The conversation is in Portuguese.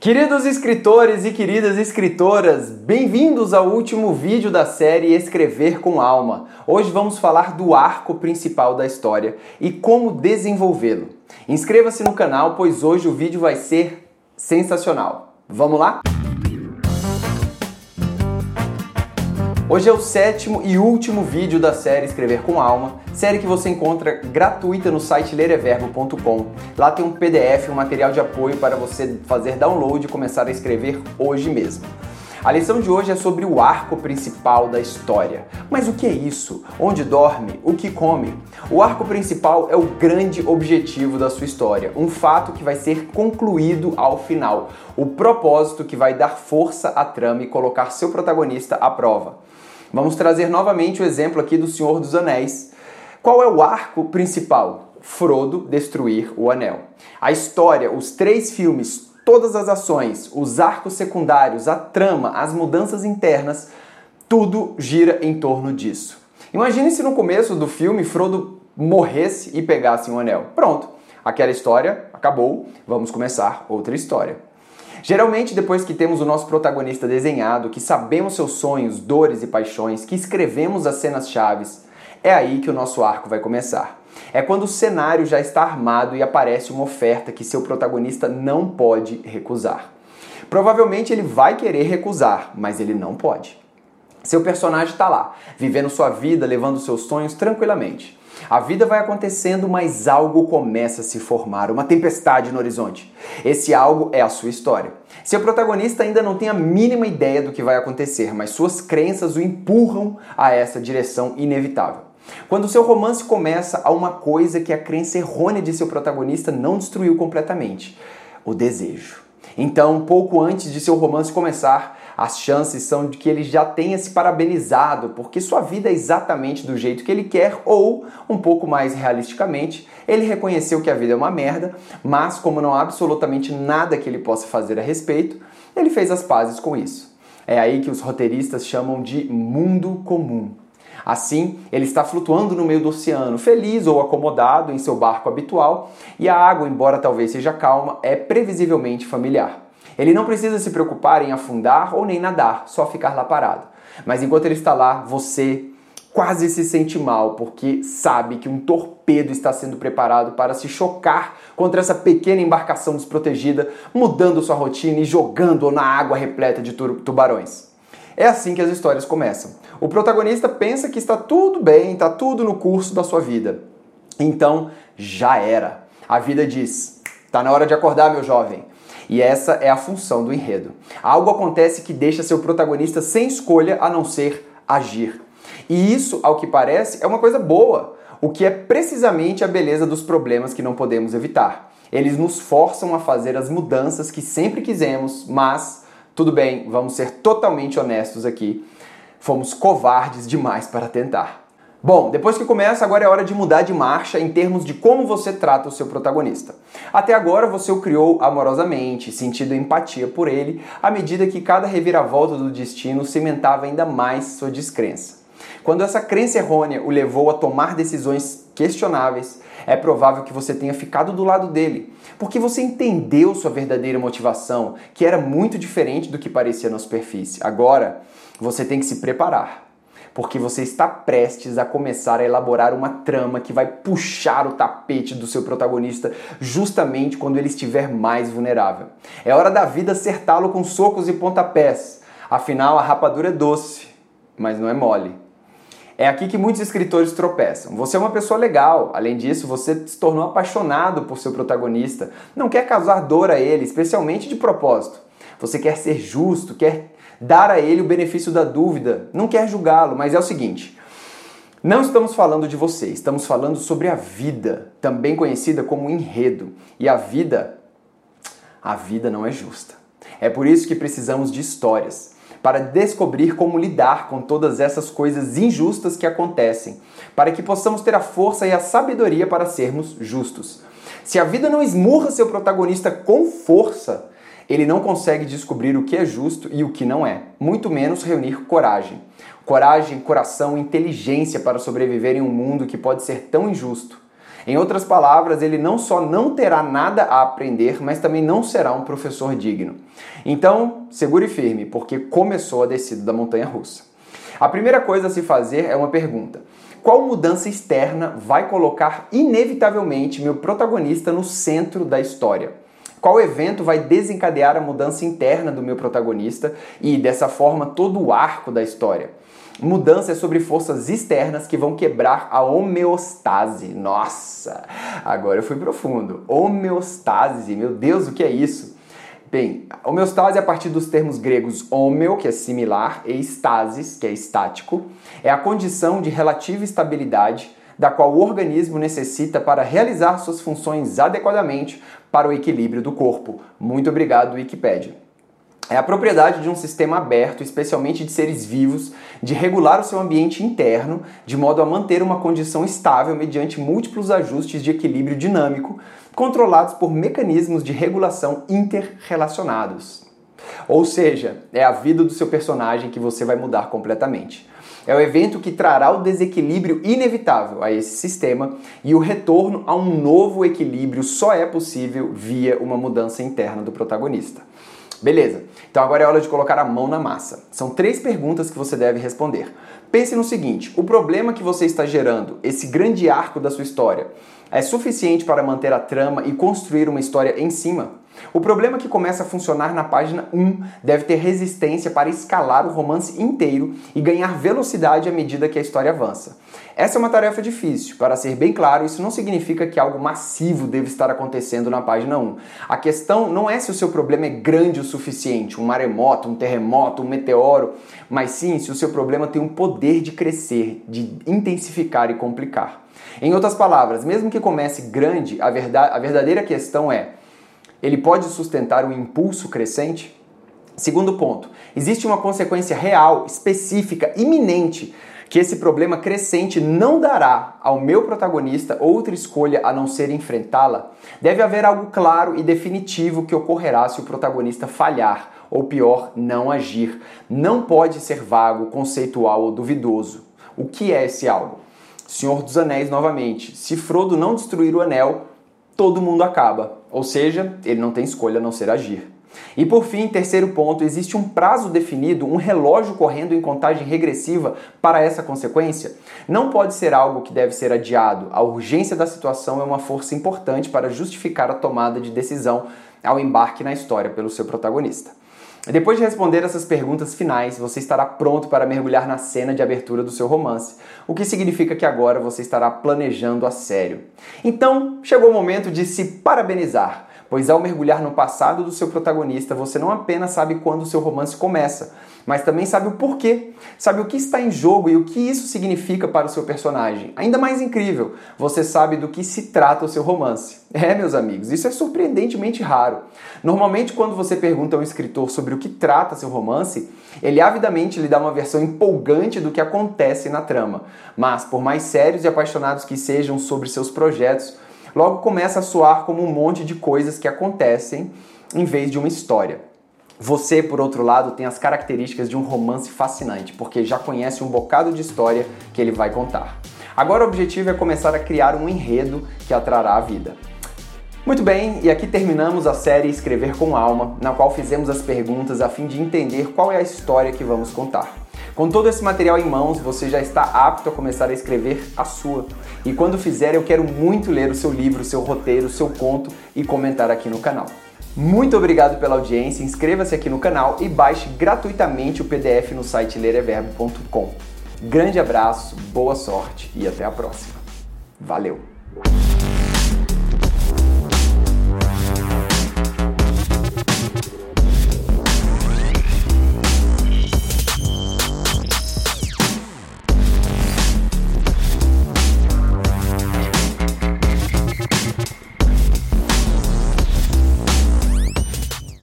Queridos escritores e queridas escritoras, bem-vindos ao último vídeo da série Escrever com Alma. Hoje vamos falar do arco principal da história e como desenvolvê-lo. Inscreva-se no canal, pois hoje o vídeo vai ser sensacional. Vamos lá? Hoje é o sétimo e último vídeo da série Escrever com Alma, série que você encontra gratuita no site lereverbo.com. Lá tem um PDF, um material de apoio para você fazer download e começar a escrever hoje mesmo. A lição de hoje é sobre o arco principal da história. Mas o que é isso? Onde dorme? O que come? O arco principal é o grande objetivo da sua história, um fato que vai ser concluído ao final, o propósito que vai dar força à trama e colocar seu protagonista à prova. Vamos trazer novamente o exemplo aqui do Senhor dos Anéis. Qual é o arco principal? Frodo destruir o anel. A história, os três filmes, todas as ações, os arcos secundários, a trama, as mudanças internas, tudo gira em torno disso. Imagine se no começo do filme Frodo morresse e pegasse um anel. Pronto, aquela história acabou, vamos começar outra história. Geralmente, depois que temos o nosso protagonista desenhado, que sabemos seus sonhos, dores e paixões, que escrevemos as cenas chaves, é aí que o nosso arco vai começar. É quando o cenário já está armado e aparece uma oferta que seu protagonista não pode recusar. Provavelmente ele vai querer recusar, mas ele não pode. Seu personagem está lá, vivendo sua vida, levando seus sonhos tranquilamente. A vida vai acontecendo, mas algo começa a se formar, uma tempestade no horizonte. Esse algo é a sua história. Seu protagonista ainda não tem a mínima ideia do que vai acontecer, mas suas crenças o empurram a essa direção inevitável. Quando seu romance começa, há uma coisa que a crença errônea de seu protagonista não destruiu completamente: o desejo. Então, pouco antes de seu romance começar, as chances são de que ele já tenha se parabenizado, porque sua vida é exatamente do jeito que ele quer, ou, um pouco mais realisticamente, ele reconheceu que a vida é uma merda, mas como não há absolutamente nada que ele possa fazer a respeito, ele fez as pazes com isso. É aí que os roteiristas chamam de mundo comum. Assim, ele está flutuando no meio do oceano, feliz ou acomodado em seu barco habitual, e a água, embora talvez seja calma, é previsivelmente familiar. Ele não precisa se preocupar em afundar ou nem nadar, só ficar lá parado. Mas enquanto ele está lá, você quase se sente mal porque sabe que um torpedo está sendo preparado para se chocar contra essa pequena embarcação desprotegida, mudando sua rotina e jogando-o na água repleta de tubarões. É assim que as histórias começam. O protagonista pensa que está tudo bem, está tudo no curso da sua vida. Então, já era. A vida diz: "Tá na hora de acordar, meu jovem. E essa é a função do enredo. Algo acontece que deixa seu protagonista sem escolha a não ser agir. E isso, ao que parece, é uma coisa boa, o que é precisamente a beleza dos problemas que não podemos evitar. Eles nos forçam a fazer as mudanças que sempre quisemos, mas tudo bem, vamos ser totalmente honestos aqui. Fomos covardes demais para tentar. Bom, depois que começa, agora é hora de mudar de marcha em termos de como você trata o seu protagonista. Até agora você o criou amorosamente, sentindo empatia por ele, à medida que cada reviravolta do destino cimentava ainda mais sua descrença. Quando essa crença errônea o levou a tomar decisões questionáveis, é provável que você tenha ficado do lado dele, porque você entendeu sua verdadeira motivação, que era muito diferente do que parecia na superfície. Agora, você tem que se preparar porque você está prestes a começar a elaborar uma trama que vai puxar o tapete do seu protagonista justamente quando ele estiver mais vulnerável. É hora da vida acertá-lo com socos e pontapés. Afinal, a rapadura é doce, mas não é mole. É aqui que muitos escritores tropeçam. Você é uma pessoa legal, além disso, você se tornou apaixonado por seu protagonista, não quer causar dor a ele, especialmente de propósito. Você quer ser justo, quer dar a ele o benefício da dúvida, não quer julgá-lo, mas é o seguinte: não estamos falando de você, estamos falando sobre a vida, também conhecida como enredo. E a vida, a vida não é justa. É por isso que precisamos de histórias para descobrir como lidar com todas essas coisas injustas que acontecem, para que possamos ter a força e a sabedoria para sermos justos. Se a vida não esmurra seu protagonista com força, ele não consegue descobrir o que é justo e o que não é, muito menos reunir coragem. Coragem, coração, inteligência para sobreviver em um mundo que pode ser tão injusto. Em outras palavras, ele não só não terá nada a aprender, mas também não será um professor digno. Então, segure firme, porque começou a descida da montanha russa. A primeira coisa a se fazer é uma pergunta: qual mudança externa vai colocar inevitavelmente meu protagonista no centro da história? Qual evento vai desencadear a mudança interna do meu protagonista e, dessa forma, todo o arco da história? Mudança é sobre forças externas que vão quebrar a homeostase. Nossa, agora eu fui profundo. Homeostase, meu Deus, o que é isso? Bem, homeostase a partir dos termos gregos homeo, que é similar, e stasis, que é estático, é a condição de relativa estabilidade da qual o organismo necessita para realizar suas funções adequadamente para o equilíbrio do corpo. Muito obrigado, Wikipedia. É a propriedade de um sistema aberto, especialmente de seres vivos, de regular o seu ambiente interno de modo a manter uma condição estável mediante múltiplos ajustes de equilíbrio dinâmico, controlados por mecanismos de regulação interrelacionados. Ou seja, é a vida do seu personagem que você vai mudar completamente. É o evento que trará o desequilíbrio inevitável a esse sistema e o retorno a um novo equilíbrio só é possível via uma mudança interna do protagonista. Beleza, então agora é hora de colocar a mão na massa. São três perguntas que você deve responder. Pense no seguinte: o problema que você está gerando, esse grande arco da sua história, é suficiente para manter a trama e construir uma história em cima? O problema que começa a funcionar na página 1 deve ter resistência para escalar o romance inteiro e ganhar velocidade à medida que a história avança. Essa é uma tarefa difícil. Para ser bem claro, isso não significa que algo massivo deve estar acontecendo na página 1. A questão não é se o seu problema é grande o suficiente, um maremoto, um terremoto, um meteoro, mas sim se o seu problema tem um poder de crescer, de intensificar e complicar. Em outras palavras, mesmo que comece grande, a, verdade, a verdadeira questão é ele pode sustentar um impulso crescente? Segundo ponto, existe uma consequência real, específica, iminente que esse problema crescente não dará ao meu protagonista outra escolha a não ser enfrentá-la? Deve haver algo claro e definitivo que ocorrerá se o protagonista falhar, ou pior, não agir. Não pode ser vago, conceitual ou duvidoso. O que é esse algo? Senhor dos Anéis novamente. Se Frodo não destruir o anel, todo mundo acaba. Ou seja, ele não tem escolha a não ser agir. E por fim, terceiro ponto, existe um prazo definido, um relógio correndo em contagem regressiva para essa consequência? Não pode ser algo que deve ser adiado. A urgência da situação é uma força importante para justificar a tomada de decisão ao embarque na história pelo seu protagonista. Depois de responder essas perguntas finais, você estará pronto para mergulhar na cena de abertura do seu romance, o que significa que agora você estará planejando a sério. Então, chegou o momento de se parabenizar, pois ao mergulhar no passado do seu protagonista, você não apenas sabe quando o seu romance começa, mas também sabe o porquê, sabe o que está em jogo e o que isso significa para o seu personagem. Ainda mais incrível, você sabe do que se trata o seu romance. É, meus amigos, isso é surpreendentemente raro. Normalmente, quando você pergunta a um escritor sobre o que trata seu romance, ele avidamente lhe dá uma versão empolgante do que acontece na trama. Mas, por mais sérios e apaixonados que sejam sobre seus projetos, logo começa a soar como um monte de coisas que acontecem em vez de uma história. Você, por outro lado, tem as características de um romance fascinante, porque já conhece um bocado de história que ele vai contar. Agora o objetivo é começar a criar um enredo que atrará a vida. Muito bem, e aqui terminamos a série Escrever com Alma, na qual fizemos as perguntas a fim de entender qual é a história que vamos contar. Com todo esse material em mãos, você já está apto a começar a escrever a sua. E quando fizer, eu quero muito ler o seu livro, o seu roteiro, o seu conto e comentar aqui no canal. Muito obrigado pela audiência, inscreva-se aqui no canal e baixe gratuitamente o PDF no site lereverbo.com. Grande abraço, boa sorte e até a próxima. Valeu!